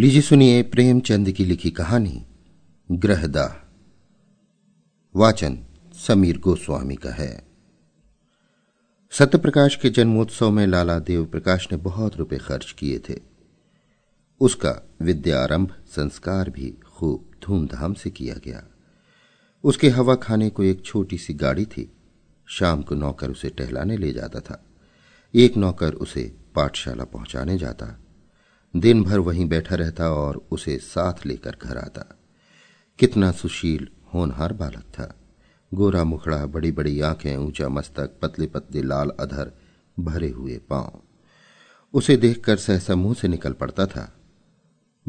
लीजिए सुनिए प्रेमचंद की लिखी कहानी ग्रहदाह वाचन समीर गोस्वामी का है। सत्यप्रकाश के जन्मोत्सव में लाला देव प्रकाश ने बहुत रुपए खर्च किए थे। उसका विद्यारंभ संस्कार भी खूब धूमधाम से किया गया। उसके हवा खाने को एक छोटी सी गाड़ी थी। शाम को नौकर उसे टहलाने ले जाता था। एक नौकर उसे पाठशाला पहुँचाने जाता। दिन भर वहीं बैठा रहता और उसे साथ लेकर घर आता। कितना सुशील, होनहार बालक था। गोरा मुखड़ा बड़ी बड़ी आँखें, ऊँचा मस्तक पतले पतले लाल अधर, भरे हुए पाँव। उसे देखकर सहसा मुँह से निकल पड़ता था।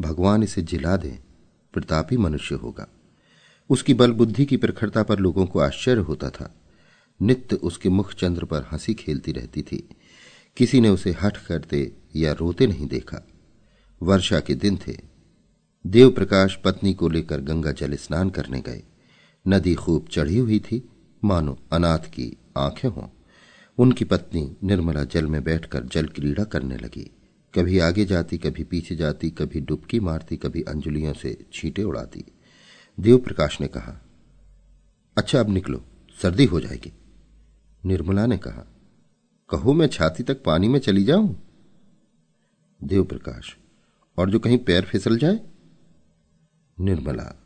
भगवान इसे जिला दे, प्रतापी मनुष्य होगा। उसकी बल बुद्धि की प्रखरता पर लोगों को आश्चर्य होता था। नित्य उसके मुख चंद्र पर हँसी खेलती रहती थी। किसी ने उसे हठ करते या रोते नहीं देखा। वर्षा के दिन थे। देव प्रकाश पत्नी को लेकर गंगा जल स्नान करने गए। नदी खूब चढ़ी हुई थी। मानो अनाथ की आँखें हों। उनकी पत्नी निर्मला जल में बैठकर जल क्रीड़ा करने लगी। कभी आगे जाती, कभी पीछे जाती, कभी डुबकी मारती, कभी अंजलियों से छींटे उड़ाती। देव प्रकाश ने कहा अच्छा अब निकलो। सर्दी हो जाएगी। निर्मला ने कहा, कहो, मैं छाती तक पानी में चली जाऊँ? देव प्रकाश और जो कहीं पैर फिसल जाए? निर्मला,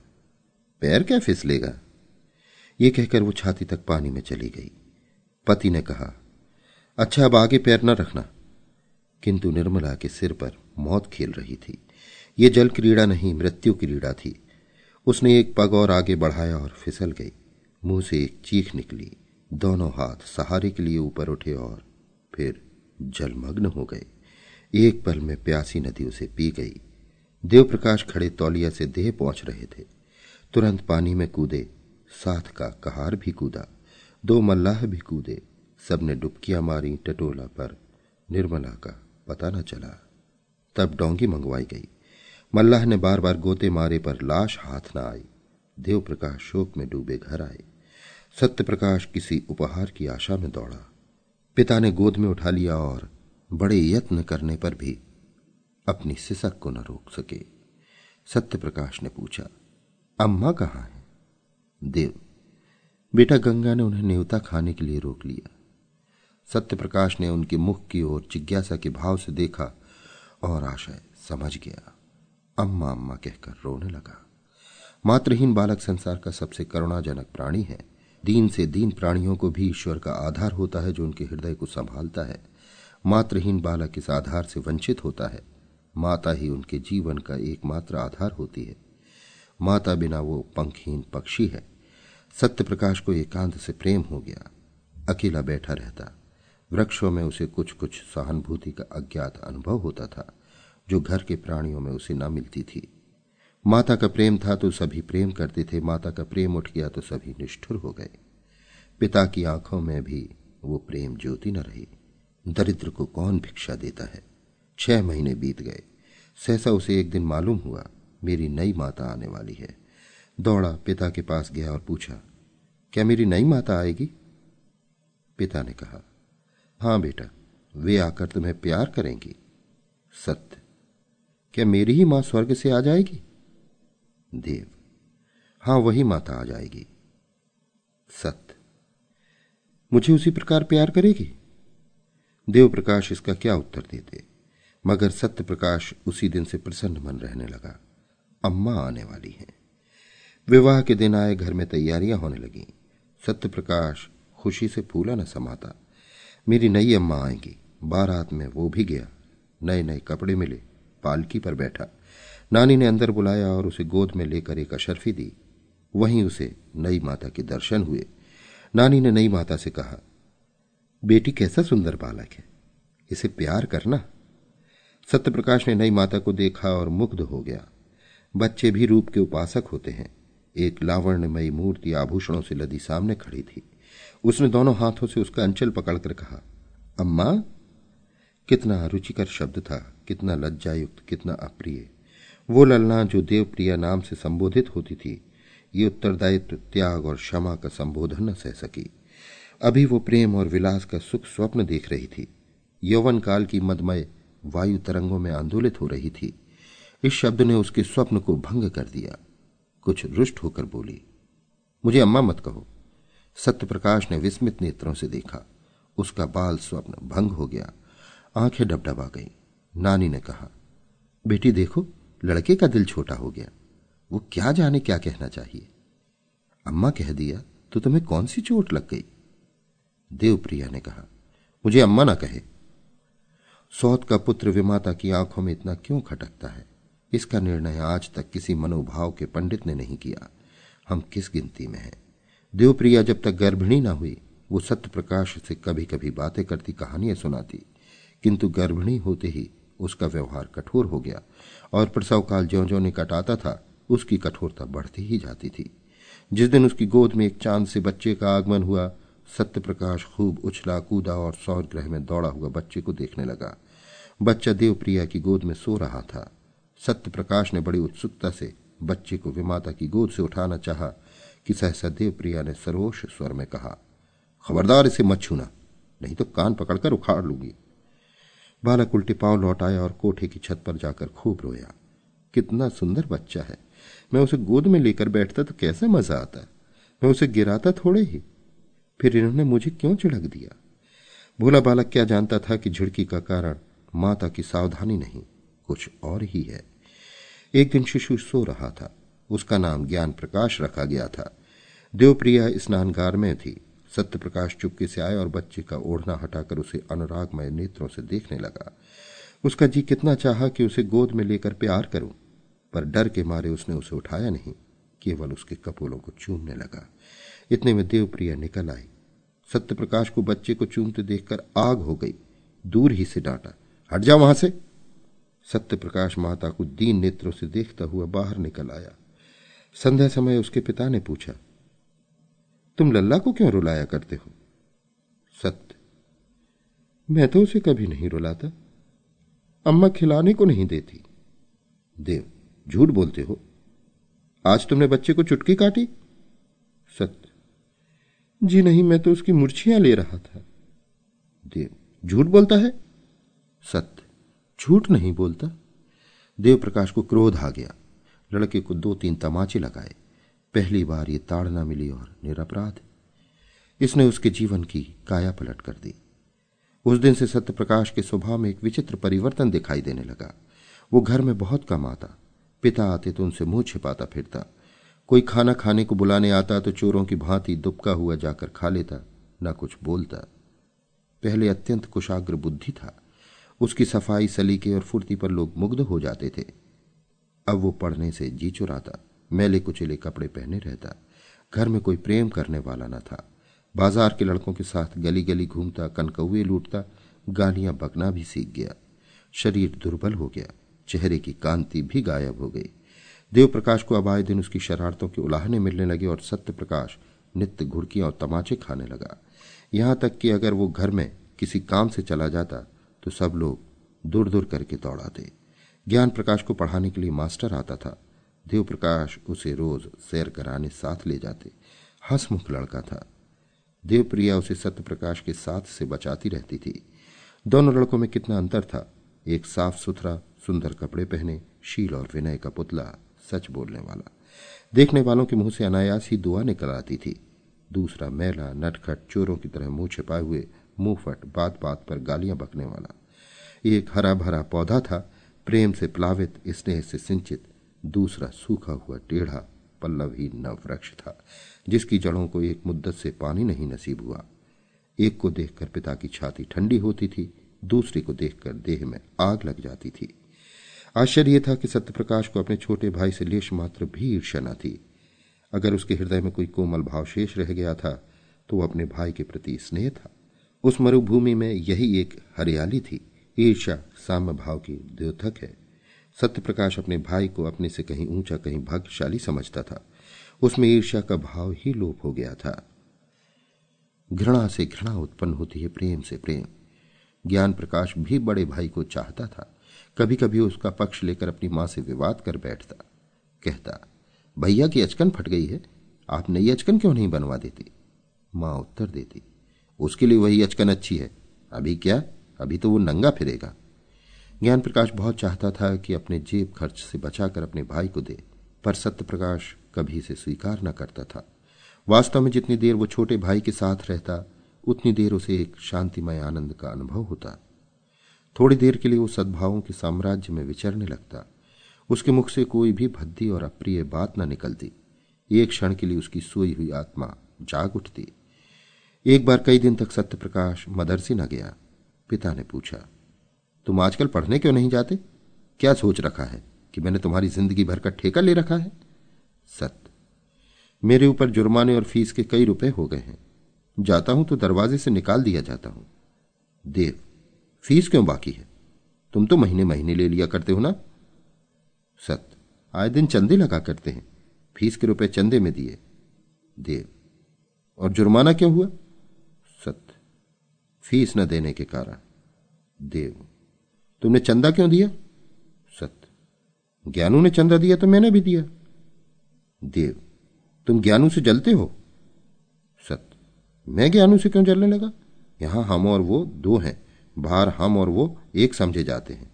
पैर क्या फिसलेगा? ये कहकर वो छाती तक पानी में चली गई। पति ने कहा अच्छा अब आगे पैर न रखना। किंतु निर्मला के सिर पर मौत खेल रही थी। ये जल क्रीड़ा नहीं, मृत्यु क्रीड़ा थी। उसने एक पग और आगे बढ़ाया और फिसल गई। मुँह से एक चीख निकली। दोनों हाथ सहारे के लिए ऊपर उठे और फिर जलमग्न हो गए। एक पल में प्यासी नदी उसे पी गई। देवप्रकाश खड़े तौलिया से देह पहुँच रहे थे। तुरंत पानी में कूदे, साथ का कहार भी कूदा, दो मल्लाह भी कूदे, सबने डुबकियाँ मारी, टटोला पर निर्मला का पता न चला। तब डोंगी मंगवाई गई। मल्लाह ने बार बार गोते मारे पर लाश हाथ न आई। देव प्रकाश शोक में डूबे घर आए। सत्य प्रकाश किसी उपहार की आशा में दौड़ा। पिता ने गोद में उठा लिया और बड़े यत्न करने पर भी अपनी सिसक को न रोक सके। सत्य प्रकाश ने पूछा, अम्मा कहाँ है? देव, बेटा गंगा ने उन्हें नेवता खाने के लिए रोक लिया। सत्य प्रकाश ने उनके मुख की ओर जिज्ञासा के भाव से देखा और आशय समझ गया। अम्मा अम्मा कहकर रोने लगा। मात्रहीन बालक संसार का सबसे करुणाजनक प्राणी है। दीन से दीन प्राणियों को भी ईश्वर का आधार होता है जो उनके हृदय को संभालता है। मात्रहीन बालक इस आधार से वंचित होता है। माता ही उनके जीवन का एकमात्र आधार होती है। माता बिना वो पंखहीन पक्षी है। सत्य प्रकाश को एकांत से प्रेम हो गया। अकेला बैठा रहता। वृक्षों में उसे कुछ कुछ सहानुभूति का अज्ञात अनुभव होता था, जो घर के प्राणियों में उसे न मिलती थी। माता का प्रेम था तो सभी प्रेम करते थे, माता का प्रेम उठ गया तो सभी निष्ठुर हो गए। पिता की आँखों में भी वो प्रेम ज्योति न रही। दरिद्र को कौन भिक्षा देता है? छह महीने बीत गए। सहसा उसे एक दिन मालूम हुआ, मेरी नई माता आने वाली है। दौड़ा, पिता के पास गया और पूछा, क्या मेरी नई माता आएगी? पिता ने कहा, हाँ बेटा, वे आकर तुम्हें प्यार करेंगी। सत्य। क्या मेरी ही माँ स्वर्ग से आ जाएगी? देव, हाँ, वही माता आ जाएगी। सत्य। मुझे उसी प्रकार प्यार करेगी? देव प्रकाश इसका क्या उत्तर देते? मगर सत्य प्रकाश उसी दिन से प्रसन्न मन रहने लगा। अम्मा आने वाली हैं। विवाह के दिन आए घर में तैयारियाँ होने लगी। सत्य प्रकाश खुशी से फूला न समाता। मेरी नई अम्मा आएँगी। बारात में वो भी गया। नए नए कपड़े मिले। पालकी पर बैठा। नानी ने अंदर बुलाया और उसे गोद में लेकर एक अशरफी दी। वहीं उसे नई माता के दर्शन हुए। नानी ने नई माता से कहा बेटी कैसा सुंदर बालक है। इसे प्यार करना। सत्यप्रकाश ने नई माता को देखा और मुग्ध हो गया। बच्चे भी रूप के उपासक होते हैं। एक लावण्यमयी मूर्ति आभूषणों से लदी सामने खड़ी थी। उसने दोनों हाथों से उसका अंचल पकड़कर कहा, अम्मा, कितना रुचिकर शब्द था, कितना लज्जायुक्त, कितना अप्रिय। वो ललना जो देवप्रिया नाम से संबोधित होती थी, ये उत्तरदायित्व, त्याग और क्षमा का संबोधन न सह सकी। अभी वो प्रेम और विलास का सुख स्वप्न देख रही थी। यौवन काल की मदमय वायु तरंगों में आंदोलित हो रही थी। इस शब्द ने उसके स्वप्न को भंग कर दिया। कुछ रुष्ट होकर बोली, मुझे अम्मा मत कहो। सत्य प्रकाश ने विस्मित नेत्रों से देखा। उसका बाल स्वप्न भंग हो गया। आँखें डबडबा गई। नानी ने कहा, बेटी देखो, लड़के का दिल छोटा हो गया। वो क्या जाने क्या कहना चाहिए? अम्मा कह दिया तो तुम्हें कौन सी चोट लग गई? देवप्रिया ने कहा, मुझे अम्मा ना कहे। सौत का पुत्र विमाता की आँखों में इतना क्यों खटकता है? इसका निर्णय आज तक किसी मनोभाव के पंडित ने नहीं किया। हम किस गिनती में हैं? देवप्रिया जब तक गर्भिणी ना हुई, वो सत्य प्रकाश से कभी कभी बातें करती, कहानियाँ सुनाती। किंतु गर्भिणी होते ही उसका व्यवहार कठोर हो गया और प्रसव काल ज्यो ज्यो निकट आता था, उसकी कठोरता बढ़ती ही जाती थी। जिस दिन उसकी गोद में एक चाँद से बच्चे का आगमन हुआ सत्य प्रकाश खूब उछला, कूदा और सौर ग्रह में दौड़ा हुआ बच्चे को देखने लगा। बच्चा देवप्रिया की गोद में सो रहा था। सत्य प्रकाश ने बड़ी उत्सुकता से बच्चे को विमाता की गोद से उठाना चाहा कि सहसा देवप्रिया ने सरोष स्वर में कहा, खबरदार इसे मत छूना, नहीं तो कान पकड़कर उखाड़ लूँगी। बालक उल्टे पाँव लौट आया और कोठे की छत पर जाकर खूब रोया। कितना सुंदर बच्चा है। मैं उसे गोद में लेकर बैठता तो कैसे मज़ा आता? मैं उसे गिराता थोड़े ही। फिर इन्होंने मुझे क्यों झिड़क दिया? भोला बालक क्या जानता था कि झिड़की का कारण माता की सावधानी नहीं, कुछ और ही है। एक दिन शिशु सो रहा था। उसका नाम ज्ञान प्रकाश रखा गया था। देवप्रिया स्नानगार में थी। सत्य प्रकाश चुपके से आया और बच्चे का ओढ़ना हटाकर उसे अनुरागमय नेत्रों से देखने लगा। उसका जी कितना चाहा कि उसे गोद में लेकर प्यार करूँ, पर डर के मारे उसने उसे उठाया नहीं। केवल उसके कपोलों को चूमने लगा। इतने में देवप्रिया निकल आई। सत्य प्रकाश को बच्चे को चूमते देखकर आग हो गई। दूर ही से डांटा, हट जा वहाँ से। सत्य प्रकाश माता को दीन नेत्रों से देखता हुआ बाहर निकल आया। संध्या समय उसके पिता ने पूछा, तुम लल्ला को क्यों रुलाया करते हो? सत्य, मैं तो उसे कभी नहीं रुलाता। अम्मा खिलाने को नहीं देती। देव, झूठ बोलते हो? आज तुमने बच्चे को चुटकी काटी? सत्य जी नहीं, मैं तो उसकी मुर्छियाँ ले रहा था। देव, झूठ बोलता है? सत्य, झूठ नहीं बोलता। देव प्रकाश को क्रोध आ गया। लड़के को दो तीन तमाचे लगाए। पहली बार ये ताड़ना मिली और निरपराध। इसने उसके जीवन की काया पलट कर दी। उस दिन से सत्य प्रकाश के स्वभाव में एक विचित्र परिवर्तन दिखाई देने लगा। वो घर में बहुत कम आता। पिता आते तो उनसे मुँह छिपाता फिरता कोई खाना खाने को बुलाने आता तो चोरों की भांति दुबका हुआ जाकर खा लेता, न कुछ बोलता। पहले अत्यंत कुशाग्र बुद्धि था। उसकी सफ़ाई, सलीके और फुर्ती पर लोग मुग्ध हो जाते थे। अब वो पढ़ने से जी चुराता, मैले कुचेले कपड़े पहने रहता। घर में कोई प्रेम करने वाला न था। बाज़ार के लड़कों के साथ गली गली घूमता कनकौए लूटता, गालियाँ बकना भी सीख गया। शरीर दुर्बल हो गया, चेहरे की कांति भी गायब हो गई। देव प्रकाश को अब आए दिन उसकी शरारतों के उलाहने मिलने लगे और सत्य प्रकाश नित्य घुड़कियाँ और तमाचे खाने लगा। यहाँ तक कि अगर वो घर में किसी काम से चला जाता तो सब लोग दूर दूर करके दौड़ाते ज्ञान प्रकाश को पढ़ाने के लिए मास्टर आता था। देव प्रकाश उसे रोज सैर कराने साथ ले जाते। हंसमुख लड़का था। देवप्रिया उसे सत्य प्रकाश के साथ से बचाती रहती थी। दोनों लड़कों में कितना अंतर था। एक साफ़ सुथरा सुंदर कपड़े पहने, शील और विनय का पुतला। सच बोलने वाला। देखने वालों के मुँह से अनायास ही दुआ निकल आती थी। दूसरा मैला, नटखट, चोरों की तरह मुँह छिपाए हुए मुंहफट बात बात पर गालियाँ बकने वाला। एक हरा भरा पौधा था, प्रेम से प्लावित, स्नेह से सिंचित, दूसरा सूखा हुआ टेढ़ा पल्लवहीन नव वृक्ष था, जिसकी जड़ों को एक मुद्दत से पानी नहीं नसीब हुआ। एक को देखकर पिता की छाती ठंडी होती थी, दूसरे को देखकर देह में आग लग जाती थी। आश्चर्य यह था कि सत्यप्रकाश को अपने छोटे भाई से लेश मात्र भी ईर्ष्या न थी। अगर उसके हृदय में कोई कोमल भाव शेष रह गया था तो वह अपने भाई के प्रति स्नेह था। उस मरुभूमि में यही एक हरियाली थी। ईर्ष्या साम्य भाव की द्योतक है। सत्यप्रकाश अपने भाई को अपने से कहीं ऊँचा, कहीं भाग्यशाली समझता था। उसमें ईर्ष्या का भाव ही लोप हो गया था। घृणा से घृणा उत्पन्न होती है, प्रेम से प्रेम। ज्ञान प्रकाश भी बड़े भाई को चाहता था। कभी कभी उसका पक्ष लेकर अपनी माँ से विवाद कर बैठता, कहता, भैया की अचकन फट गई है, आप नई अचकन क्यों नहीं बनवा देती? माँ उत्तर देती, उसके लिए वही अचकन अच्छी है, अभी क्या? अभी तो वो नंगा फिरेगा। ज्ञान प्रकाश बहुत चाहता था कि अपने जेब खर्च से बचाकर अपने भाई को दे, पर सत्य प्रकाश कभी से स्वीकार न करता था। वास्तव में जितनी देर वो छोटे भाई के साथ रहता, उतनी देर उसे एक शांतिमय आनंद का अनुभव होता। थोड़ी देर के लिए वो सद्भावों के साम्राज्य में विचरने लगता। उसके मुख से कोई भी भद्दी और अप्रिय बात न निकलती। एक क्षण के लिए उसकी सोई हुई आत्मा जाग उठती। एक बार कई दिन तक सत्य प्रकाश मदरसे न गया। पिता ने पूछा, तुम आजकल पढ़ने क्यों नहीं जाते? क्या सोच रखा है कि मैंने तुम्हारी ज़िंदगी भर का ठेका ले रखा है? सत्य, मेरे ऊपर जुर्माने और फ़ीस के कई रुपए हो गए हैं। जाता हूँ तो दरवाजे से निकाल दिया जाता हूँ। देव फ़ीस क्यों बाकी है? तुम तो महीने महीने ले लिया करते हो ना? सत्य आए दिन चंदे लगा करते हैं। फ़ीस के रुपए चंदे में दिए। देव, और जुर्माना क्यों हुआ? सत्य फ़ीस न देने के कारण। देव, तुमने चंदा क्यों दिया? सत्य ज्ञानू ने चंदा दिया तो मैंने भी दिया। देव, तुम ज्ञानू से जलते हो? सत्य मैं ज्ञानू से क्यों जलने लगा? यहाँ हम और वो दो हैं। बाहर हम और वो एक समझे जाते हैं।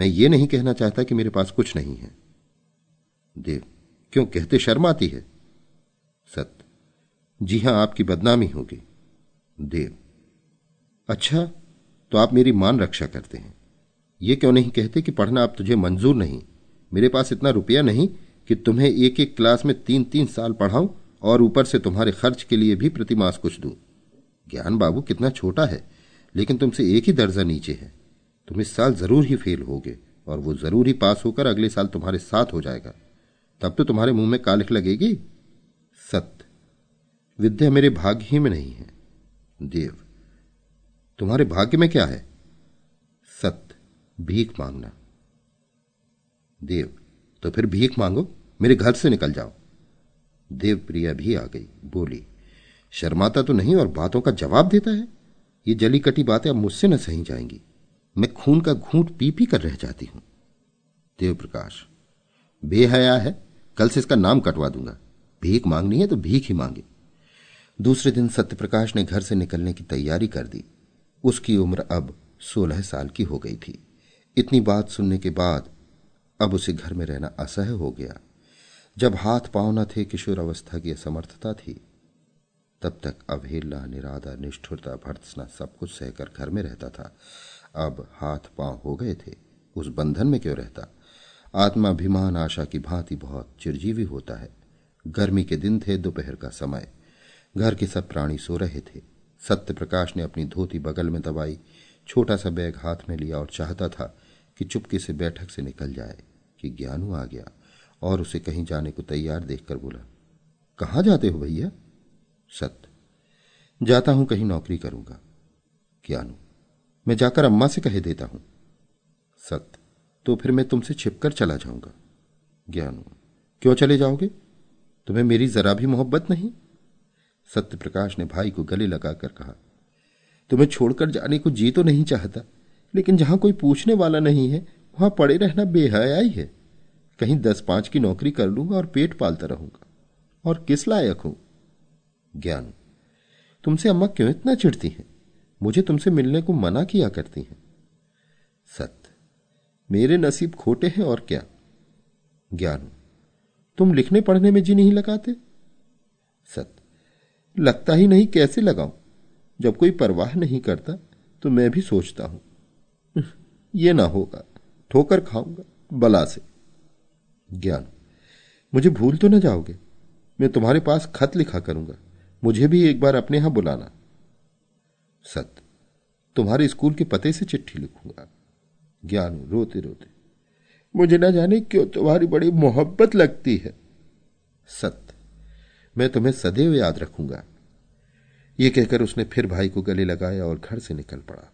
मैं ये नहीं कहना चाहता कि मेरे पास कुछ नहीं है। देव, क्यों कहते शर्म आती है? सत्य। जी हाँ, आपकी बदनामी होगी। देव। अच्छा तो आप मेरी मान रक्षा करते हैं। ये क्यों नहीं कहते कि पढ़ना आप तुझे मंजूर नहीं? मेरे पास इतना रुपया नहीं कि तुम्हें एक एक क्लास में तीन तीन साल पढ़ाऊं और ऊपर से तुम्हारे खर्च के लिए भी प्रतिमास कुछ दूँ। ज्ञान बाबू कितना छोटा है। लेकिन तुमसे एक ही दर्जा नीचे है। तुम इस साल ज़रूर ही फेल होगे और वो ज़रूर ही पास होकर अगले साल तुम्हारे साथ हो जाएगा। तब तो तुम्हारे मुँह में कालिख लगेगी, सत्य। विद्या मेरे भाग्य ही में नहीं है। देव, तुम्हारे भाग्य में क्या है? सत्य, भीख मांगना। देव तो फिर भीख मांगो, मेरे घर से निकल जाओ। देव प्रिया भी आ गई, बोली, शर्माता तो नहीं और बातों का जवाब देता है? ये जली कटी बातें अब मुझसे न सही जाएँगी। मैं खून का घूंट पी पी कर रह जाती हूँ। देव प्रकाश बेहया है, कल से इसका नाम कटवा दूँगा। भीख मांगनी है तो भीख ही मांगे। दूसरे दिन सत्यप्रकाश ने घर से निकलने की तैयारी कर दी। उसकी उम्र अब सोलह साल की हो गई थी। इतनी बात सुनने के बाद अब उसे घर में रहना असह्य हो गया। जब हाथ पाँव न थे किशोर अवस्था की असमर्थता थी। तब तक अवहेलना निरादर निष्ठुरता, भर्त्सना सब कुछ सहकर घर में रहता था। अब हाथ पाँव हो गए थे, उस बंधन में क्यों रहता? आत्माभिमान, आशा की भांति बहुत चिरजीवी होता है। गर्मी के दिन थे, दोपहर का समय। घर के सब प्राणी सो रहे थे। सत्य प्रकाश ने अपनी धोती बगल में दबाई छोटा सा बैग हाथ में लिया और चाहता था कि चुपके से बैठक से निकल जाए, कि ज्ञानू आ गया और उसे कहीं जाने को तैयार देखकर बोला, कहाँ जाते हो भैया? सत्य। जाता हूँ, कहीं नौकरी करूँगा। ज्ञानू मैं जाकर अम्मा से कह देता हूँ। सत्य। तो फिर मैं तुमसे छिपकर चला जाऊँगा। ज्ञानू क्यों चले जाओगे? तुम्हें मेरी जरा भी मोहब्बत नहीं? सत्य प्रकाश ने भाई को गले लगाकर कहा, तुम्हें छोड़कर जाने को जी तो नहीं चाहता, लेकिन जहाँ कोई पूछने वाला नहीं है, वहाँ पड़े रहना बेहयाई है। कहीं दस पाँच की नौकरी कर लूँगा और पेट पालता रहूँगा। और किस लायक हूँ? ज्ञान। तुमसे अम्मा क्यों इतना चिढ़ती हैं? मुझे तुमसे मिलने को मना किया करती हैं। सत्य। मेरे नसीब खोटे हैं और क्या? ज्ञान। तुम लिखने पढ़ने में जी नहीं लगाते? सत्य। लगता ही नहीं कैसे लगाऊँ? जब कोई परवाह नहीं करता तो मैं भी सोचता हूँ। ये ना होगा। ठोकर खाऊँगा। बला से। ज्ञान। मुझे भूल तो ना जाओगे। मैं तुम्हारे पास खत लिखा करूँगा। मुझे भी एक बार अपने यहाँ बुलाना। सत्य तुम्हारे स्कूल के पते से चिट्ठी लिखूँगा। ज्ञान रोते रोते मुझे ना जाने क्यों तुम्हारी बड़ी मोहब्बत लगती है। सत्य मैं तुम्हें सदैव याद रखूँगा। ये कहकर उसने फिर भाई को गले लगाया और घर से निकल पड़ा।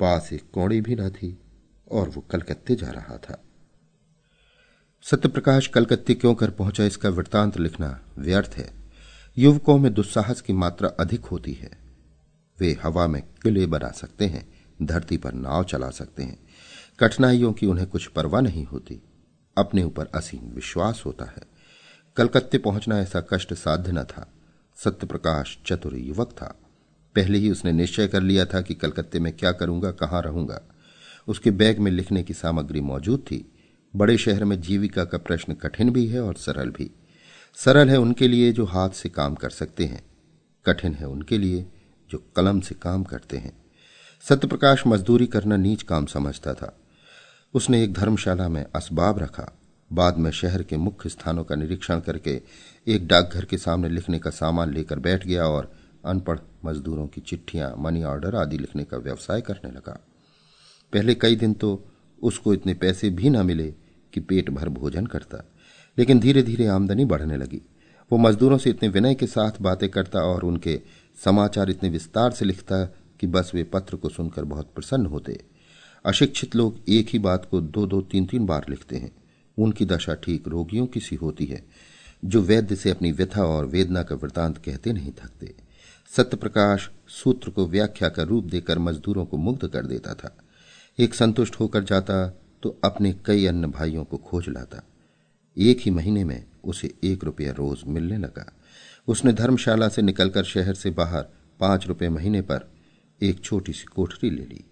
पास एक कौड़ी भी ना थी और वो कलकत्ते जा रहा था। सत्यप्रकाश कलकत्ते क्यों कर पहुँचा इसका वृत्तांत लिखना व्यर्थ है। युवकों में दुस्साहस की मात्रा अधिक होती है। वे हवा में किले बना सकते हैं, धरती पर नाव चला सकते हैं। कठिनाइयों की उन्हें कुछ परवाह नहीं होती। अपने ऊपर असीम विश्वास होता है। कलकत्ते पहुँचना ऐसा कष्ट साध्य न था। सत्यप्रकाश चतुर युवक था। पहले ही उसने निश्चय कर लिया था कि कलकत्ते में क्या करूँगा, कहाँ रहूँगा। उसके बैग में लिखने की सामग्री मौजूद थी। बड़े शहर में जीविका का प्रश्न कठिन भी है और सरल भी। सरल है उनके लिए जो हाथ से काम कर सकते हैं, कठिन है उनके लिए जो कलम से काम करते हैं। सत्यप्रकाश मजदूरी करना नीच काम समझता था। उसने एक धर्मशाला में असबाब रखा। बाद में शहर के मुख्य स्थानों का निरीक्षण करके एक डाकघर के सामने लिखने का सामान लेकर बैठ गया और अनपढ़ मजदूरों की चिट्ठियाँ, मनी ऑर्डर आदि लिखने का व्यवसाय करने लगा। पहले कई दिन तो उसको इतने पैसे भी न मिले कि पेट भर भोजन करता। लेकिन धीरे धीरे आमदनी बढ़ने लगी। वो मजदूरों से इतने विनय के साथ बातें करता और उनके समाचार इतने विस्तार से लिखता कि बस वे पत्र को सुनकर बहुत प्रसन्न होते। अशिक्षित लोग एक ही बात को दो दो, तीन तीन बार लिखते हैं। उनकी दशा ठीक रोगियों की सी होती है, जो वैद्य से अपनी व्यथा और वेदना का वृतांत कहते नहीं थकते। सत्य प्रकाश सूत्र को व्याख्या का रूप देकर मजदूरों को मुग्ध कर देता था। एक संतुष्ट होकर जाता तो अपने कई अन्य भाइयों को खोज लाता। एक ही महीने में उसे एक रुपया रोज मिलने लगा। उसने धर्मशाला से निकलकर शहर से बाहर पाँच रुपये महीने पर एक छोटी सी कोठरी ले ली।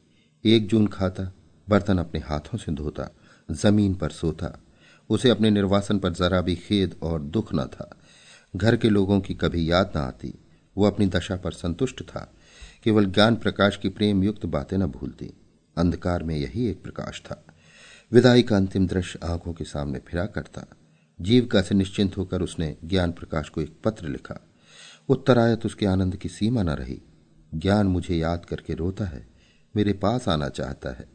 एक जून खाता, बर्तन अपने हाथों से धोता, ज़मीन पर सोता। उसे अपने निर्वासन पर जरा भी खेद और दुख न था। घर के लोगों की कभी याद न आती। वो अपनी दशा पर संतुष्ट था। केवल ज्ञान प्रकाश की प्रेम युक्त बातें न भूलती। अंधकार में यही एक प्रकाश था। विदाई का अंतिम दृश्य आँखों के सामने फिरा करता। जीविका से निश्चिंत होकर उसने ज्ञान प्रकाश को एक पत्र लिखा। उत्तरायत उसके आनंद की सीमा न रही। ज्ञान मुझे याद करके रोता है, मेरे पास आना चाहता है।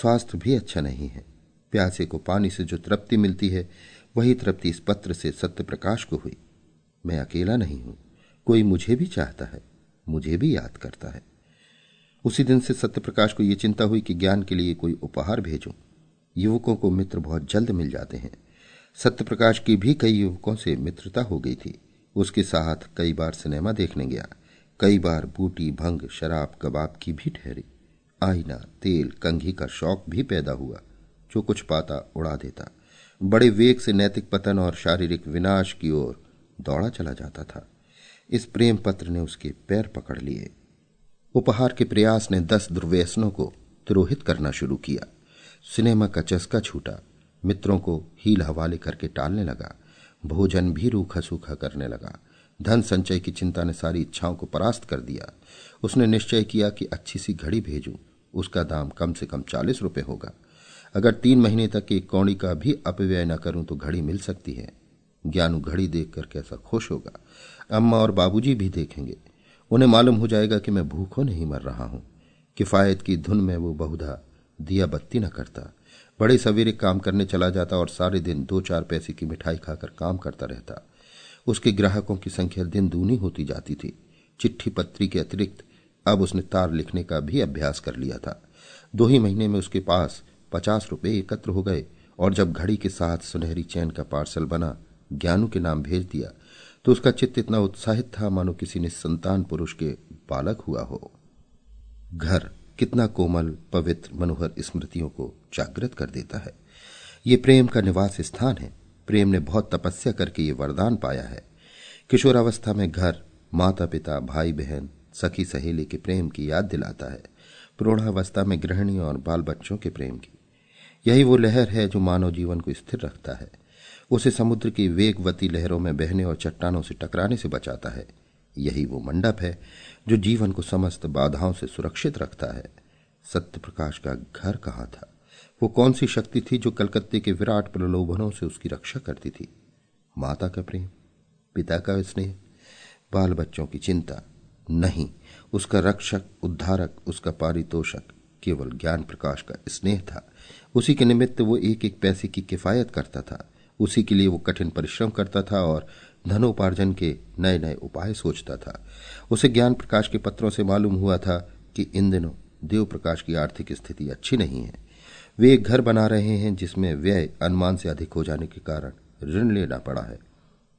स्वास्थ्य भी अच्छा नहीं है। प्यासे को पानी से जो तृप्ति मिलती है, वही तृप्ति इस पत्र से सत्य प्रकाश को हुई। मैं अकेला नहीं हूँ, कोई मुझे भी चाहता है, मुझे भी याद करता है। उसी दिन से सत्य प्रकाश को यह चिंता हुई कि ज्ञान के लिए कोई उपहार भेजूं। युवकों को मित्र बहुत जल्द मिल जाते हैं। सत्य प्रकाश की भी कई युवकों से मित्रता हो गई थी। उसके साथ कई बार सिनेमा देखने गया। कई बार बूटी, भंग, शराब, कबाब की भी ठहरी। आईना, तेल, कंघी का शौक भी पैदा हुआ, जो कुछ पाता उड़ा देता। बड़े वेग से नैतिक पतन और शारीरिक विनाश की ओर दौड़ा चला जाता था। इस प्रेम पत्र ने उसके पैर पकड़ लिए। उपहार के प्रयास ने दस दुर्व्यसनों को तिरोहित करना शुरू किया। सिनेमा का चस्का छूटा। मित्रों को हील हवाले करके टालने लगा। भोजन भी रूखा सूखा करने लगा। धन संचय की चिंता ने सारी इच्छाओं को परास्त कर दिया। उसने निश्चय किया कि अच्छी सी घड़ी भेजूं। उसका दाम कम से कम चालीस रुपये होगा। अगर तीन महीने तक एक कौड़ी का भी अपव्यय न करूँ तो घड़ी मिल सकती है। ज्ञानू घड़ी देख देखकर कैसा खुश होगा। अम्मा और बाबूजी भी देखेंगे। उन्हें मालूम हो जाएगा कि मैं भूखों नहीं मर रहा हूँ। किफायत की धुन में वो बहुधा दिया बत्ती न करता। बड़े सवेरे काम करने चला जाता और सारे दिन दो चार पैसे की मिठाई खाकर काम करता रहता। उसके ग्राहकों की संख्या दिन दूनी होती जाती थी। चिट्ठी पत्री के अतिरिक्त अब उसने तार लिखने का भी अभ्यास कर लिया था। दो ही महीने में उसके पास पचास रुपए एकत्र हो गए और जब घड़ी के साथ सुनहरी चैन का पार्सल बना, ज्ञानू के नाम भेज दिया तो उसका चित्त इतना उत्साहित था मानो किसी ने संतान पुरुष के बालक हुआ हो। घर कितना कोमल, पवित्र, मनोहर स्मृतियों को जागृत कर देता है। ये प्रेम का निवास स्थान है। प्रेम ने बहुत तपस्या करके ये वरदान पाया है। किशोरावस्था में घर माता पिता भाई बहन सखी सहेली के प्रेम की याद दिलाता है। प्रौढ़ावस्था में गृहिणी और बाल बच्चों के प्रेम की। यही वो लहर है जो मानव जीवन को स्थिर रखता है। उसे समुद्र की वेगवती लहरों में बहने और चट्टानों से टकराने से बचाता है। यही वो मंडप है जो जीवन को समस्त बाधाओं से सुरक्षित रखता है। सत्य प्रकाश का घर कहाँ था? वो कौन सी शक्ति थी जो कलकत्ते के विराट प्रलोभनों से उसकी रक्षा करती थी? माता का प्रेम? पिता का स्नेह? बाल बच्चों की चिंता? नहीं। उसका रक्षक, उद्धारक, उसका पारितोषक केवल ज्ञान प्रकाश का स्नेह था। उसी के निमित्त वो एक एक पैसे की किफायत करता था। उसी के लिए वो कठिन परिश्रम करता था और धनोपार्जन के नए नए उपाय सोचता था। उसे ज्ञान प्रकाश के पत्रों से मालूम हुआ था कि इन दिनों देव प्रकाश की आर्थिक स्थिति अच्छी नहीं है। वे एक घर बना रहे हैं जिसमें व्यय अनुमान से अधिक हो जाने के कारण ऋण लेना पड़ा है।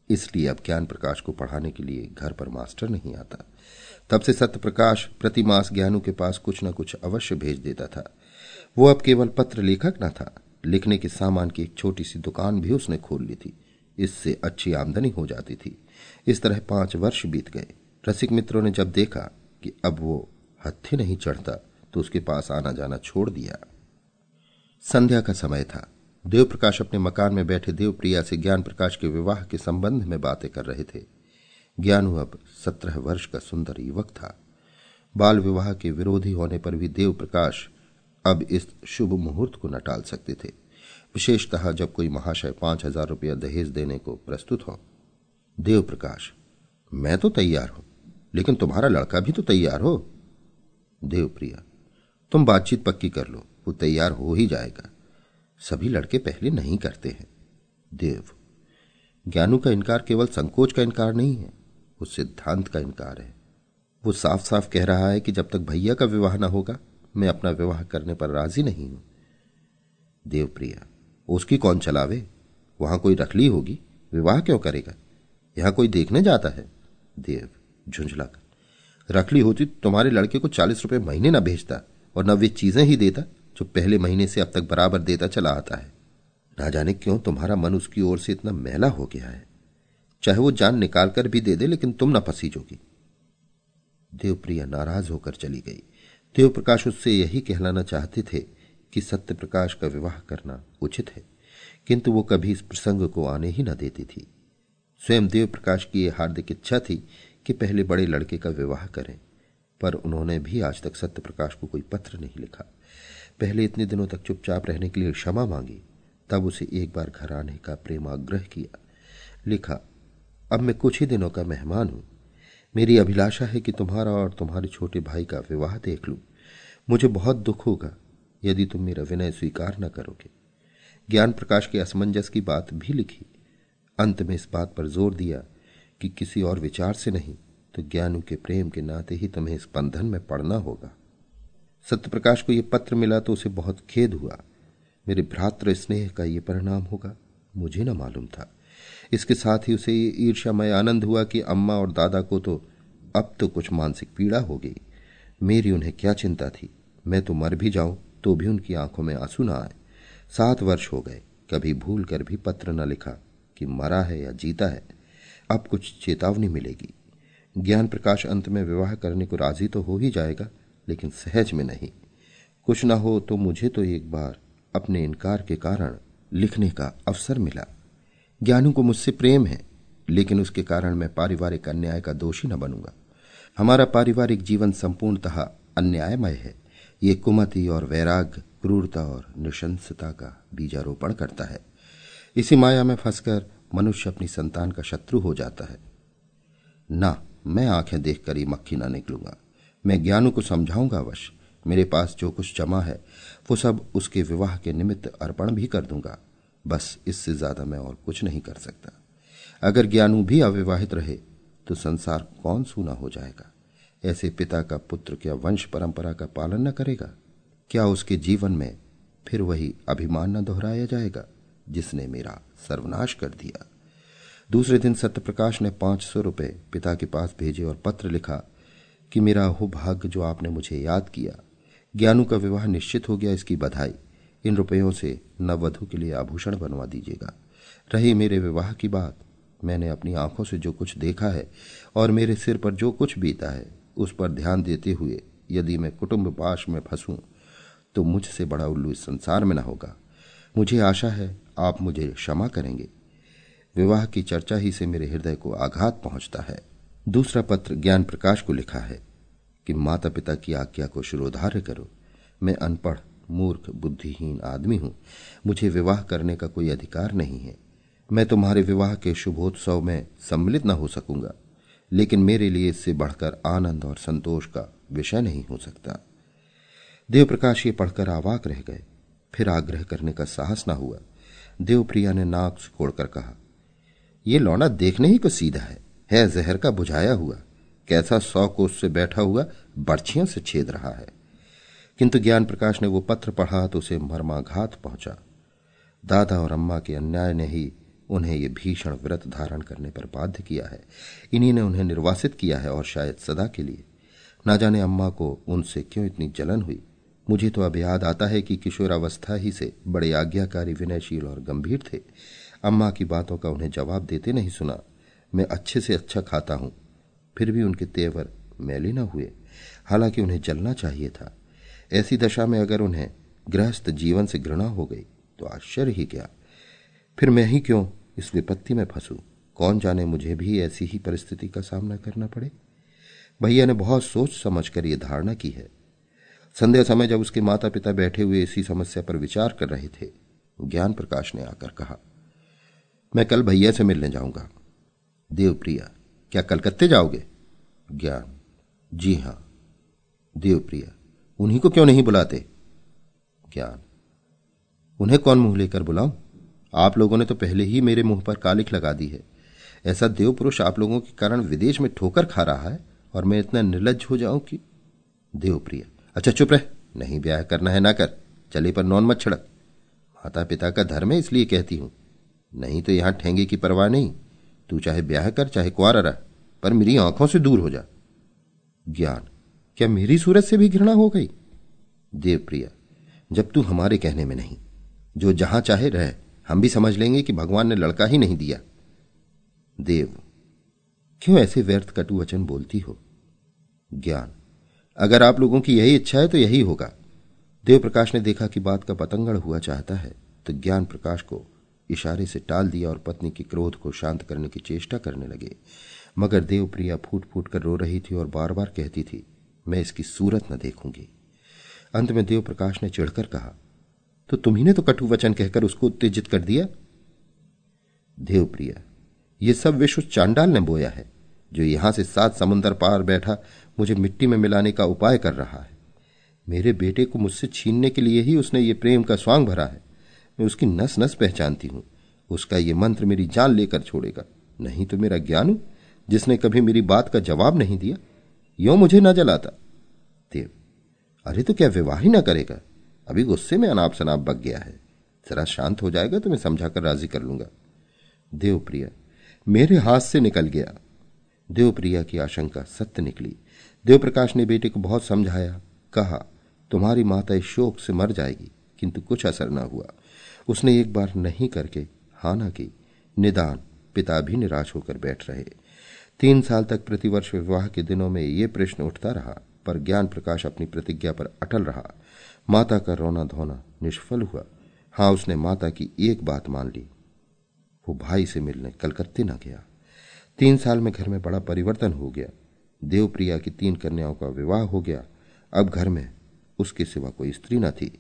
इसलिए अब ज्ञान प्रकाश को पढ़ाने के लिए घर पर मास्टर नहीं आता। तब से सत्य प्रकाश प्रतिमास ज्ञानू के पास कुछ न कुछ अवश्य भेज देता था। वो अब केवल पत्र लेखक न था। लिखने के सामान की एक छोटी सी दुकान भी उसने खोल ली थी। इससे अच्छी आमदनी हो जाती थी। इस तरह पाँच वर्ष बीत गए। रसिक मित्रों ने जब देखा कि अब वो हत्थे नहीं चढ़ता तो उसके पास आना जाना छोड़ दिया। संध्या का समय था। देव प्रकाश अपने मकान में बैठे देवप्रिया से ज्ञान प्रकाश के विवाह के संबंध में बातें कर रहे थे। ज्ञानु अब सत्रह वर्ष का सुंदर युवक था। बाल विवाह के विरोधी होने पर भी देव प्रकाश अब इस शुभ मुहूर्त को न टाल सकते थे। विशेषतः जब कोई महाशय पाँच हज़ार रुपया दहेज देने को प्रस्तुत हो। देव प्रकाश, मैं तो तैयार हूँ, लेकिन तुम्हारा लड़का भी तो तैयार हो। देवप्रिया तुम बातचीत पक्की कर लो, वो तैयार हो ही जाएगा। सभी लड़के पहले नहीं करते हैं। देव, ज्ञानू का इनकार केवल संकोच का इनकार नहीं है, वो सिद्धांत का इनकार है। वो साफ़ साफ़ कह रहा है कि जब तक भैया का विवाह न होगा मैं अपना विवाह करने पर राज़ी नहीं हूँ। देवप्रिया, उसकी कौन चलावे? वहाँ कोई रखली होगी? विवाह क्यों करेगा? यहाँ कोई देखने जाता है? देव झुंझला कर रखली होती तो तुम्हारे लड़के को चालीस रुपए महीने ना भेजता और न वे चीज़ें ही देता जो पहले महीने से अब तक बराबर देता चला आता है। ना जाने क्यों तुम्हारा मन उसकी ओर से इतना मैला हो गया है। चाहे वो जान निकाल कर भी दे दे, लेकिन तुम न फंसीजोगी देवप्रिया नाराज़ होकर चली गई। देव प्रकाश उससे यही कहलाना चाहते थे कि सत्य प्रकाश का विवाह करना उचित है, किंतु वो कभी इस प्रसंग को आने ही न देती थी। स्वयं देव प्रकाश की यह हार्दिक इच्छा थी कि पहले बड़े लड़के का विवाह करें, पर उन्होंने भी आज तक सत्य प्रकाश को कोई पत्र नहीं लिखा। पहले इतने दिनों तक चुपचाप रहने के लिए क्षमा मांगी, तब उसे एक बार घर आने का प्रेमाग्रह किया। लिखा, अब मैं कुछ ही दिनों का मेहमान हूँ मेरी अभिलाषा है कि तुम्हारा और तुम्हारे छोटे भाई का विवाह देख लूँ। मुझे बहुत दुख होगा यदि तुम मेरा विनय स्वीकार न करोगे। ज्ञान प्रकाश के असमंजस की बात भी लिखी। अंत में इस बात पर ज़ोर दिया कि किसी और विचार से नहीं तो ज्ञानू के प्रेम के नाते ही तुम्हें इस बंधन में पड़ना होगा। सत्यप्रकाश को यह पत्र मिला तो उसे बहुत खेद हुआ। मेरे भ्रातृ स्नेह का यह परिणाम होगा, मुझे न मालूम था। इसके साथ ही उसे ये ईर्ष्यामय आनंद हुआ कि अम्मा और दादा को तो अब तो कुछ मानसिक पीड़ा हो गई। मेरी उन्हें क्या चिंता थी? मैं तो मर भी जाऊँ तो भी उनकी आँखों में आँसू न आए। सात वर्ष हो गए, कभी भूल कर भी पत्र न लिखा कि मरा है या जीता है। अब कुछ चेतावनी मिलेगी। ज्ञान प्रकाश अंत में विवाह करने को राज़ी तो हो ही जाएगा, लेकिन सहज में नहीं। कुछ ना हो तो मुझे तो एक बार अपने इनकार के कारण लिखने का अवसर मिला। ज्ञानू को मुझसे प्रेम है, लेकिन उसके कारण मैं पारिवारिक अन्याय का दोषी न बनूँगा। हमारा पारिवारिक जीवन संपूर्णतः अन्यायमय है। ये कुमति और वैराग्य क्रूरता और निशंसता का बीजारोपण करता है। इसी माया में फंसकर मनुष्य अपनी संतान का शत्रु हो जाता है। ना, मैं आँखें देखकर ही मक्खी ना निकलूँगा। मैं ज्ञानू को समझाऊँगा अवश्य। मेरे पास जो कुछ जमा है, वो सब उसके विवाह के निमित्त अर्पण भी कर दूँगा। बस इससे ज़्यादा मैं और कुछ नहीं कर सकता। अगर ज्ञानू भी अविवाहित रहे तो संसार कौन सूना हो जाएगा? ऐसे पिता का पुत्र क्या वंश परंपरा का पालन न करेगा? क्या उसके जीवन में फिर वही अभिमान न दोहराया जाएगा, जिसने मेरा सर्वनाश कर दिया? दूसरे दिन सत्यप्रकाश ने पाँच सौ रुपये पिता के पास भेजे और पत्र लिखा कि मेरा हो भाग्य जो आपने मुझे याद किया, ज्ञानू का विवाह निश्चित हो गया, इसकी बधाई। इन रुपयों से नववधु के लिए आभूषण बनवा दीजिएगा। रही मेरे विवाह की बात। मैंने अपनी आँखों से जो कुछ देखा है और मेरे सिर पर जो कुछ बीता है, उस पर ध्यान देते हुए यदि मैं कुटुंब पाश में फंसूं तो मुझसे बड़ा उल्लू इस संसार में न होगा। मुझे आशा है आप मुझे क्षमा करेंगे। विवाह की चर्चा ही से मेरे हृदय को आघात पहुँचता है। दूसरा पत्र ज्ञान प्रकाश को लिखा है कि माता पिता की आज्ञा को शिरोधार्य करो। मैं अनपढ़ मूर्ख, बुद्धिहीन आदमी हूँ। मुझे विवाह करने का कोई अधिकार नहीं है। मैं तुम्हारे विवाह के शुभोत्सव में सम्मिलित न हो सकूँगा, लेकिन मेरे लिए इससे बढ़कर आनंद और संतोष का विषय नहीं हो सकता। देवप्रकाश ये पढ़कर आवाक रह गए। फिर आग्रह करने का साहस ना हुआ। देवप्रिया ने नाक सिकोड़कर कहा यह लौना देखने ही को सीधा है। है जहर का बुझाया हुआ। कैसा सौ कोस से बैठा हुआ, बर्छियों से छेद रहा है। किंतु ज्ञान प्रकाश ने वो पत्र पढ़ा तो उसे मर्माघात पहुँचा। दादा और अम्मा के अन्याय ने ही उन्हें ये भीषण व्रत धारण करने पर बाध्य किया है। इन्हीं ने उन्हें निर्वासित किया है और शायद सदा के लिए। ना जाने अम्मा को उनसे क्यों इतनी जलन हुई। मुझे तो अब याद आता है कि किशोरावस्था ही से बड़े आज्ञाकारी, विनयशील और गंभीर थे। अम्मा की बातों का उन्हें जवाब देते नहीं सुना। मैं अच्छे से अच्छा खाता हूँ, फिर भी उनके तेवर मैले न हुए। हालाँकि उन्हें जलना चाहिए था। ऐसी दशा में अगर उन्हें गृहस्थ जीवन से घृणा हो गई तो आश्चर्य ही क्या। फिर मैं ही क्यों इस विपत्ति में फंसू? कौन जाने मुझे भी ऐसी ही परिस्थिति का सामना करना पड़े? भैया ने बहुत सोच समझ कर यह धारणा की है। संध्या समय जब उसके माता पिता बैठे हुए इसी समस्या पर विचार कर रहे थे, ज्ञान प्रकाश ने आकर कहा, मैं कल भैया से मिलने जाऊँगा। देवप्रिया, क्या कलकत्ते जाओगे? ज्ञान, जी हाँ, देवप्रिया। उन्हीं को क्यों नहीं बुलाते? ज्ञान उन्हें कौन मुँह लेकर बुलाऊं? आप लोगों ने तो पहले ही मेरे मुँह पर कालिख लगा दी है। ऐसा देव पुरुष आप लोगों के कारण विदेश में ठोकर खा रहा है और मैं इतना निर्लज हो जाऊँ कि देवप्रिया। अच्छा चुप रह। नहीं ब्याह करना है ना कर। चले पर नॉन मत छिड़क। माता पिता का धर्म है, इसलिए कहती हूँ। नहीं तो यहाँ ठेंगे की परवाह नहीं। तू चाहे ब्याह कर, चाहे कुआरा रह, पर मेरी आँखों से दूर हो जा। ज्ञान। क्या मेरी सूरत से भी घृणा हो गई? देवप्रिया, जब तू हमारे कहने में नहीं, जो जहाँ चाहे रहे, हम भी समझ लेंगे कि भगवान ने लड़का ही नहीं दिया। देव, क्यों ऐसे व्यर्थ कटु वचन बोलती हो? ज्ञान, अगर आप लोगों की यही इच्छा है तो यही होगा। देव प्रकाश ने देखा कि बात का पतंगड़ हुआ चाहता है तो ज्ञान प्रकाश को इशारे से टाल दिया और पत्नी के क्रोध को शांत करने की चेष्टा करने लगे। मगर देवप्रिया फूट फूट कर रो रही थी और बार बार कहती थी मैं इसकी सूरत न देखूँगी। अंत में देव प्रकाश ने चिढ़कर कहा तो तुम्ही तो कटु वचन कहकर उसको उत्तेजित कर दिया? देवप्रिया, ये सब विश्व चांडाल ने बोया है, जो यहाँ से सात समुन्दर पार बैठा मुझे मिट्टी में मिलाने का उपाय कर रहा है। मेरे बेटे को मुझसे छीनने के लिए ही उसने ये प्रेम का स्वांग भरा है। मैं उसकी नस नस पहचानती हूँ। उसका ये मंत्र मेरी जान लेकर छोड़ेगा। नहीं तो मेरा ज्ञान, जिसने कभी मेरी बात का जवाब नहीं दिया यो मुझे न जलाता। देव, अरे तो क्या विवाह ही ना करेगा? अभी गुस्से में अनाप शनाप बग गया है। जरा शांत हो जाएगा तो मैं समझाकर राज़ी कर लूँगा। देवप्रिया, मेरे हाथ से निकल गया। देवप्रिया की आशंका सत्य निकली। देवप्रकाश ने बेटे को बहुत समझाया। कहा, तुम्हारी माता इस शोक से मर जाएगी, किंतु कुछ असर न हुआ। उसने एक बार नहीं करके हाना की। निदान, पिता भी निराश होकर बैठ रहे। तीन साल तक प्रतिवर्ष विवाह के दिनों में ये प्रश्न उठता रहा, पर ज्ञान प्रकाश अपनी प्रतिज्ञा पर अटल रहा। माता का रोना धोना निष्फल हुआ। हाँ, उसने माता की एक बात मान ली। वो भाई से मिलने कलकत्ते न गया। तीन साल में घर में बड़ा परिवर्तन हो गया। देवप्रिया की तीन कन्याओं का विवाह हो गया। अब घर में उसके सिवा कोई स्त्री न थी।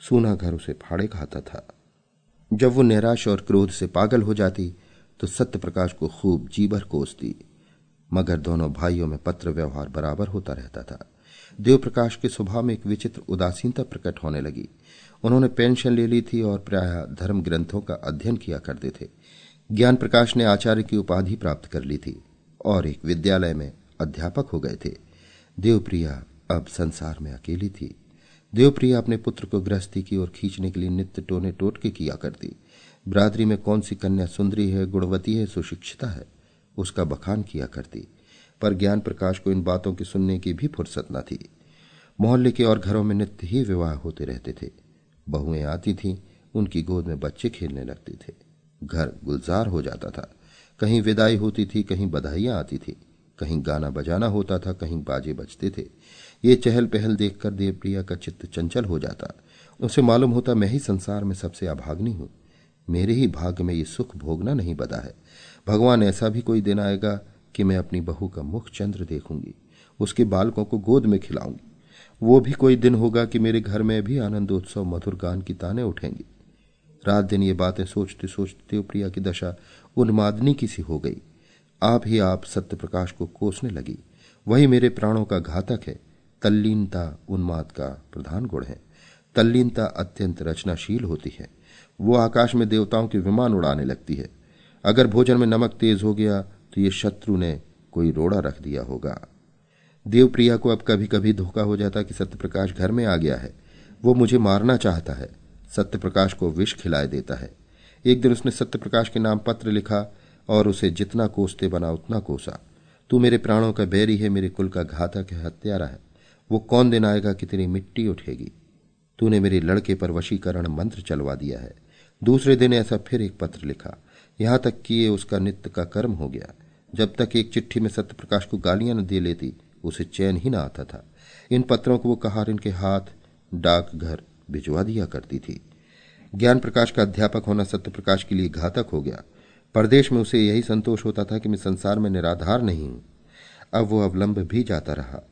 सूना घर उसे फाड़े खाता था। जब वो निराश और क्रोध से पागल हो जाती तो सत्य प्रकाश को खूब जीभर कोसती। मगर दोनों भाइयों में पत्र व्यवहार बराबर होता रहता था। देव प्रकाश के स्वभाव में एक विचित्र उदासीनता प्रकट होने लगी। उन्होंने पेंशन ले ली थी और प्राय धर्म ग्रंथों का अध्ययन किया करते थे। ज्ञान प्रकाश ने आचार्य की उपाधि प्राप्त कर ली थी और एक विद्यालय में अध्यापक हो गए थे। देवप्रिया अब संसार में अकेली थी। देवप्रिया अपने पुत्र को गृहस्थी की ओर खींचने के लिए नित्य टोने टोटके किया करती। बरादरी में कौन सी कन्या सुंदरी है, गुणवती है, सुशिक्षिता है? उसका बखान किया करती, पर ज्ञान प्रकाश को इन बातों की सुनने की भी फुर्सत न थी। मोहल्ले के और घरों में नित्य ही विवाह होते रहते थे। बहुएँ आती थीं, उनकी गोद में बच्चे खेलने लगते थे। घर गुलजार हो जाता था। कहीं विदाई होती थी, कहीं बधाइयाँ आती थी। कहीं गाना बजाना होता था, कहीं बाजे बजते थे। ये चहल पहल देखकर देवप्रिया का चित्त चंचल हो जाता। उसे मालूम होता, मैं ही संसार में सबसे अभाग्नि हूँ। मेरे ही भाग्य में ये सुख भोगना नहीं बदा है। भगवान ऐसा भी कोई दिन आएगा कि मैं अपनी बहू का मुख चंद्र देखूँगी, उसके बालकों को गोद में खिलाऊँगी। वो भी कोई दिन होगा कि मेरे घर में भी आनंदोत्सव मधुर गान की ताने उठेंगी। रात दिन ये बातें सोचते सोचते देवप्रिया की दशा उन्मादनी की सी हो गई। आप ही आप सत्य प्रकाश को कोसने लगी। वही मेरे प्राणों का घातक है। तल्लीनता उन्माद का प्रधान गुण है। तल्लीनता अत्यंत रचनाशील होती है। वो आकाश में देवताओं के विमान उड़ाने लगती है। अगर भोजन में नमक तेज हो गया तो ये शत्रु ने कोई रोड़ा रख दिया होगा। देवप्रिया को अब कभी कभी धोखा हो जाता कि सत्यप्रकाश घर में आ गया है। वो मुझे मारना चाहता है। सत्यप्रकाश को विष खिलाए देता है। एक दिन उसने सत्यप्रकाश के नाम पत्र लिखा और उसे जितना कोसते बना, उतना कोसा। तू मेरे प्राणों का बैरी है, मेरे कुल का घातक है, हत्यारा है। वो कौन दिन आएगा कि तेरी मिट्टी उठेगी? तूने मेरे लड़के पर वशीकरण मंत्र चलवा दिया है। दूसरे दिन ऐसा फिर एक पत्र लिखा। यहाँ तक कि ये उसका नित्य का कर्म हो गया। जब तक एक चिट्ठी में सत्यप्रकाश को गालियाँ न दे लेती, उसे चैन ही न आता था। इन पत्रों को वो कहार इनके हाथ डाकघर भिजवा दिया करती थी। ज्ञान प्रकाश का अध्यापक होना सत्य प्रकाश के लिए घातक हो गया। परदेश में उसे यही संतोष होता था कि मैं संसार में निराधार नहीं हूँ। अब वो अवलंब भी जाता रहा।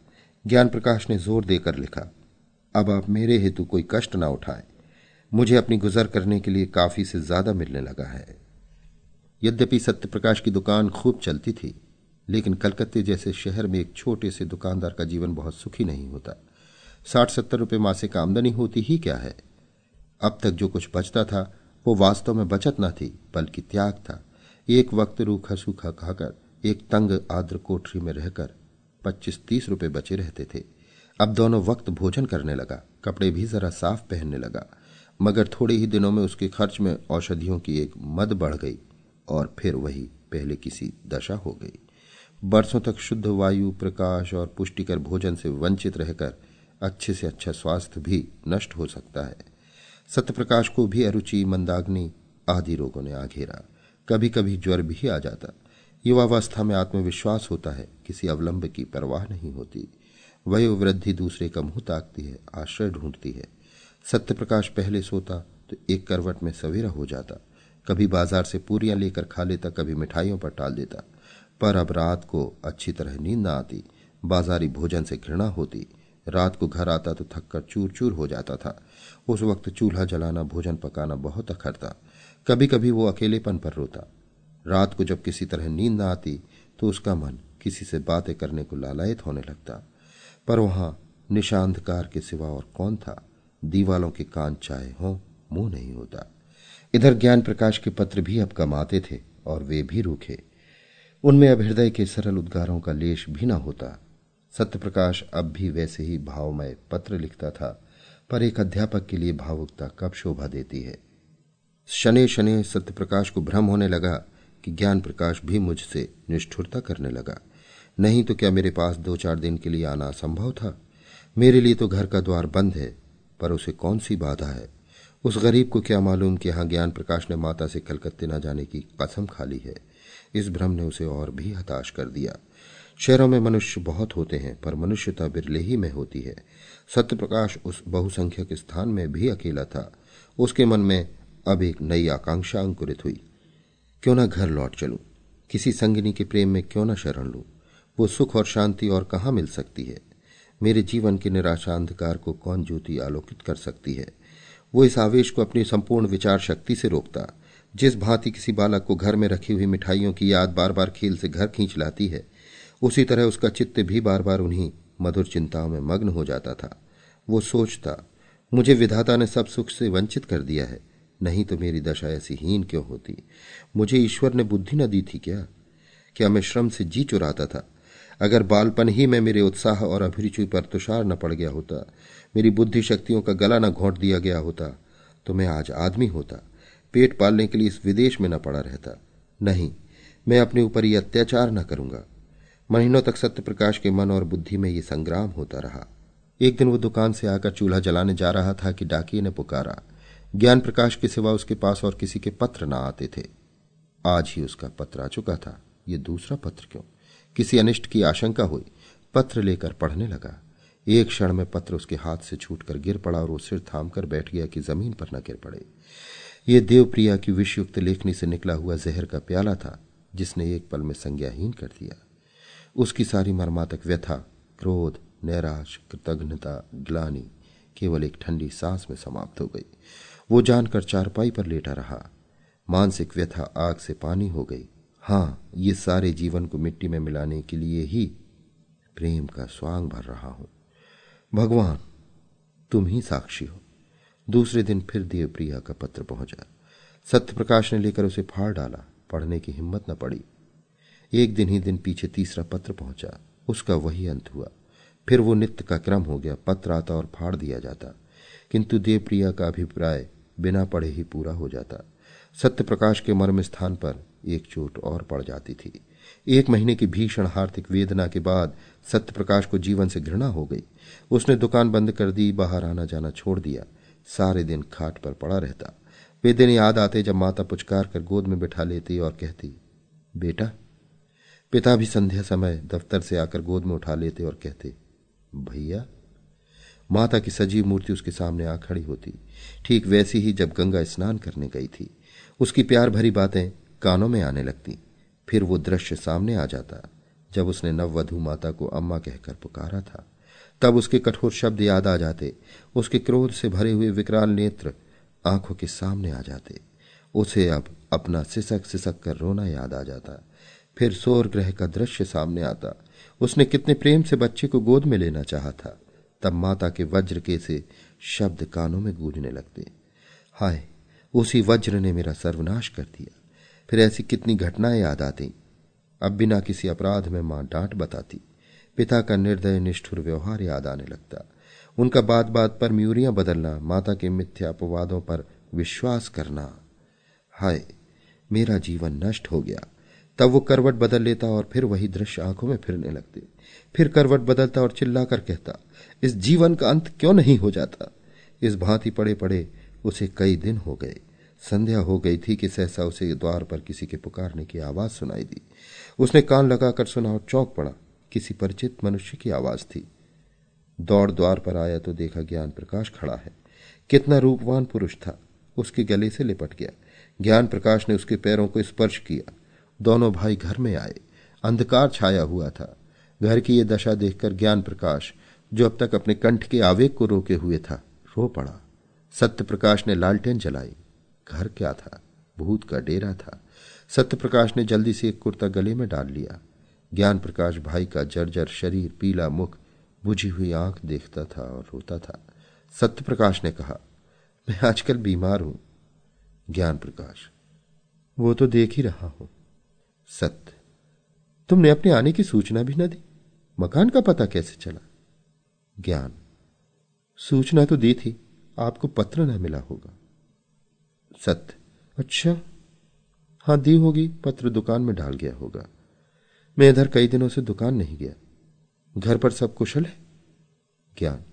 ज्ञान प्रकाश ने ज़ोर देकर लिखा, अब आप मेरे हेतु कोई कष्ट ना उठाए। मुझे अपनी गुजर करने के लिए काफ़ी से ज़्यादा मिलने लगा है। यद्यपि सत्य प्रकाश की दुकान खूब चलती थी, लेकिन कलकत्ते जैसे शहर में एक छोटे से दुकानदार का जीवन बहुत सुखी नहीं होता। साठ सत्तर रुपये मासिक आमदनी होती ही क्या है? अब तक जो कुछ बचता था, वो वास्तव में बचत न थी, बल्कि त्याग था। एक वक्त रूखा सूखा खाकर, एक तंग आद्र कोठरी में रहकर पच्चीस तीस रुपए बचे रहते थे। अब दोनों वक्त भोजन करने लगा, कपड़े भी जरा साफ़ पहनने लगा। मगर थोड़े ही दिनों में उसके खर्च में औषधियों की एक मद बढ़ गई और फिर वही पहले किसी दशा हो गई। बरसों तक शुद्ध वायु, प्रकाश और पुष्टिकर भोजन से वंचित रहकर अच्छे से अच्छा स्वास्थ्य भी नष्ट हो सकता है। सत्यप्रकाश को भी अरुचि, मंदाग्नि आदि रोगों ने आघेरा। कभी कभी ज्वर भी आ जाता। युवावस्था में आत्मविश्वास होता है, किसी अवलंब की परवाह नहीं होती। वयोवृद्धि दूसरे का मुँह ताकती है, आश्रय ढूंढती है। सत्य प्रकाश पहले सोता तो एक करवट में सवेरा हो जाता। कभी बाज़ार से पूरियाँ लेकर खा लेता, कभी मिठाइयों पर टाल देता। पर अब रात को अच्छी तरह नींद न आती। बाजारी भोजन से घृणा होती। रात को घर आता तो थककर चूर चूर हो जाता था। उस वक्त चूल्हा जलाना, भोजन पकाना बहुत अखरता कभी कभी वो अकेलेपन पर रोता। रात को जब किसी तरह नींद न आती तो उसका मन किसी से बातें करने को लालायत होने लगता। पर वहाँ निशांधकार के सिवा और कौन था? दीवालों के कान चाहे हो, मुँह नहीं होता। इधर ज्ञान प्रकाश के पत्र भी अब कम आते थे और वे भी रूखे। उनमें अब हृदय के सरल उद्गारों का लेश भी न होता। सत्यप्रकाश अब भी वैसे ही भावमय पत्र लिखता था, पर एक अध्यापक के लिए भावुकता कब शोभा देती है। शनि शनि सत्यप्रकाश को भ्रम होने लगा कि ज्ञान प्रकाश भी मुझसे निष्ठुरता करने लगा। नहीं तो क्या मेरे पास दो चार दिन के लिए आना संभव था? मेरे लिए तो घर का द्वार बंद है पर उसे कौन सी बाधा है? उस गरीब को क्या मालूम कि यहाँ ज्ञान प्रकाश ने माता से कलकत्ते न जाने की कसम खाली है? इस भ्रम ने उसे और भी हताश कर दिया। शहरों में मनुष्य बहुत होते हैं, पर मनुष्यता बिरले ही में होती है। सत्य प्रकाश उस बहुसंख्यक स्थान में भी अकेला था। उसके मन में अब एक नई आकांक्षा अंकुरित हुई। क्यों ना घर लौट चलूँ? किसी संगिनी के प्रेम में क्यों ना शरण लूँ? वो सुख और शांति और कहाँ मिल सकती है? मेरे जीवन के निराशा अंधकार को कौन ज्योति आलोकित कर सकती है? वो इस आवेश को अपनी संपूर्ण विचार शक्ति से रोकता, जिस भांति किसी बालक को घर में रखी हुई मिठाइयों की याद बार बार खेल से घर खींच लाती है, उसी तरह उसका चित्त भी बार बार उन्हीं मधुर चिंताओं में मग्न हो जाता था। वो सोचता, मुझे विधाता ने सब सुख से वंचित कर दिया है, नहीं तो मेरी दशा ऐसी हीन क्यों होती? मुझे ईश्वर ने बुद्धि न दी थी क्या? क्या मैं श्रम से जी चुराता था? अगर बालपन ही में मेरे उत्साह और अभिरुचि पर तुषार न पड़ गया होता, मेरी बुद्धि शक्तियों का गला न घोंट दिया गया होता तो मैं आज आदमी होता, पेट पालने के लिए इस विदेश में न पड़ा रहता। नहीं, मैं अपने ऊपर ये अत्याचार न करूँगा। महीनों तक सत्य प्रकाश के मन और बुद्धि में ये संग्राम होता रहा। एक दिन वो दुकान से आकर चूल्हा जलाने जा रहा था कि डाकिए ने पुकारा। ज्ञान प्रकाश के सिवा उसके पास और किसी के पत्र न आते थे। आज ही उसका पत्र आ चुका था। ये दूसरा पत्र क्यों? किसी अनिष्ट की आशंका हुई, पत्र लेकर पढ़ने लगा। एक क्षण में पत्र उसके हाथ से छूटकर गिर पड़ा और वो सिर थाम कर बैठ गया कि ज़मीन पर न गिर पड़े। ये देवप्रिया की विषयुक्त लेखनी से निकला हुआ जहर का प्याला था, जिसने एक पल में संज्ञाहीन कर दिया। उसकी सारी मर्मातक व्यथा, क्रोध, नैराश, कृतघ्नता, ग्लानी, केवल एक ठंडी सांस में समाप्त हो गई। वो जानकर चारपाई पर लेटा रहा। मानसिक व्यथा आग से पानी हो गई। हाँ, ये सारे जीवन को मिट्टी में मिलाने के लिए ही प्रेम का स्वांग भर रहा हूँ। भगवान, तुम ही साक्षी हो। दूसरे दिन फिर देवप्रिया का पत्र पहुँचा। सत्य प्रकाश ने लेकर उसे फाड़ डाला। पढ़ने की हिम्मत न पड़ी। एक दिन ही दिन पीछे तीसरा पत्र पहुँचा। उसका वही अंत हुआ। फिर वो नित्य का क्रम हो गया। पत्र आता और फाड़ दिया जाता। किंतु देवप्रिया का अभिप्राय बिना पढ़े ही पूरा हो जाता। सत्य प्रकाश के मर्म स्थान पर एक चोट और पड़ जाती थी। एक महीने की भीषण हार्दिक वेदना के बाद सत्य प्रकाश को जीवन से घृणा हो गई। उसने दुकान बंद कर दी, बाहर आना जाना छोड़ दिया। सारे दिन खाट पर पड़ा रहता। वे दिन याद आते जब माता पुचकार कर गोद में बिठा लेती और कहती, बेटा। पिता भी संध्या समय दफ्तर से आकर गोद में उठा लेते और कहते, भैया। माता की सजीव मूर्ति उसके सामने आ खड़ी होती। ठीक वैसी ही जब गंगा स्नान करने गई थी। उसकी प्यार भरी बातें कानों में आने लगती। फिर वो दृश्य सामने आ जाता, जब उसने नववधु माता को अम्मा कहकर पुकारा था। तब उसके कठोर शब्द याद आ जाते, उसके क्रोध से भरे हुए विकराल नेत्र आँखों के सामने आ जाते। उसे अब अपना सिसक सिसक कर रोना याद आ जाता। फिर सोर ग्रह का दृश्य सामने आता। उसने कितने प्रेम से बच्चे को गोद में लेना चाहा था। तब माता के वज्र के से शब्द कानों में गूंजने लगते। हाय, उसी वज्र ने मेरा सर्वनाश कर दिया। फिर ऐसी कितनी घटनाएँ याद आती। अब बिना किसी अपराध में माँ डांट बताती। पिता का निर्दय, निष्ठुर व्यवहार याद आने लगता। उनका बात बात पर म्यूरियाँ बदलना, माता के मिथ्या अपवादों पर विश्वास करना। हाय, मेरा जीवन नष्ट हो गया। तब वो करवट बदल लेता और फिर वही दृश्य आँखों में फिरने लगते। फिर करवट बदलता और चिल्लाकर कहता, इस जीवन का अंत क्यों नहीं हो जाता? इस भांति पड़े पड़े उसे कई दिन हो गए। संध्या हो गई थी कि सहसा उसे द्वार पर किसी के पुकारने की आवाज़ सुनाई दी। उसने कान लगाकर सुना और चौंक पड़ा। किसी परिचित मनुष्य की आवाज़ थी। दौड़ द्वार पर आया तो देखा ज्ञान प्रकाश खड़ा है। कितना रूपवान पुरुष था। उसके गले से लिपट गया। ज्ञान प्रकाश ने उसके पैरों को स्पर्श किया। दोनों भाई घर में आए। अंधकार छाया हुआ था। घर की यह दशा देखकर ज्ञान प्रकाश, जो अब तक अपने कंठ के आवेग को रोके हुए था, रो पड़ा। सत्य प्रकाश ने लालटेन जलाई। घर क्या था? भूत का डेरा था। सत्य प्रकाश ने जल्दी से एक कुर्ता गले में डाल लिया। ज्ञान प्रकाश भाई का जर्जर शरीर पीला मुख, बुझी हुई आँख देखता था और रोता था। सत्य प्रकाश ने कहा, मैं आजकल बीमार हूँ। ज्ञान प्रकाश वो तो देख ही रहा हूँ। सत्य, तुमने अपने आने की सूचना भी न दी? मकान का पता कैसे चला? ज्ञान, सूचना तो दी थी, आपको पत्र न मिला होगा। सत्य। अच्छा। हाँ, दी होगी, पत्र दुकान में डाल गया होगा। मैं इधर कई दिनों से दुकान नहीं गया। घर पर सब कुशल है? ज्ञान।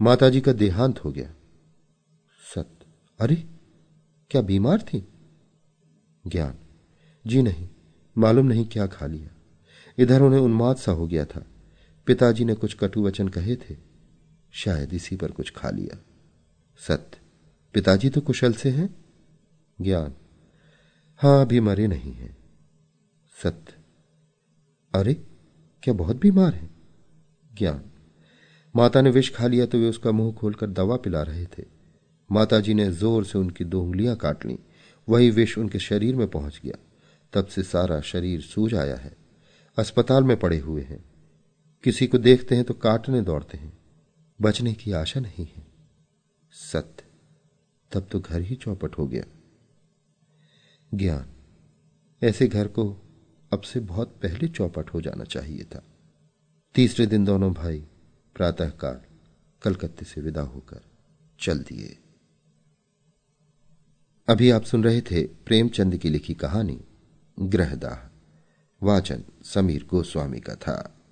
माताजी का देहांत हो गया। सत्य। अरे, क्या बीमार थी? ज्ञान। जी नहीं, मालूम नहीं क्या खा लिया। इधर उन्हें उन्माद सा हो गया था। पिताजी ने कुछ कटु वचन कहे थे। शायद इसी पर कुछ खा लिया। सत्य। पिताजी तो कुशल से हैं। ज्ञान। हाँ अभी मरे नहीं हैं। सत्य। अरे, क्या बहुत बीमार है? ज्ञान। माता ने विष खा लिया तो वे उसका मुँह खोलकर दवा पिला रहे थे। माताजी ने ज़ोर से उनकी दो उंगलियाँ काट ली। वही विष उनके शरीर में पहुँच गया। तब से सारा शरीर सूज आया है। अस्पताल में पड़े हुए हैं। किसी को देखते हैं तो काटने दौड़ते हैं। बचने की आशा नहीं है। सत्य। तब तो घर ही चौपट हो गया। ज्ञान। ऐसे घर को अब से बहुत पहले चौपट हो जाना चाहिए था। तीसरे दिन दोनों भाई प्रातःकाल कलकत्ते से विदा होकर चल दिए। अभी आप सुन रहे थे प्रेमचंद की लिखी कहानी, ग्रहदाह। वाचन समीर गोस्वामी का था।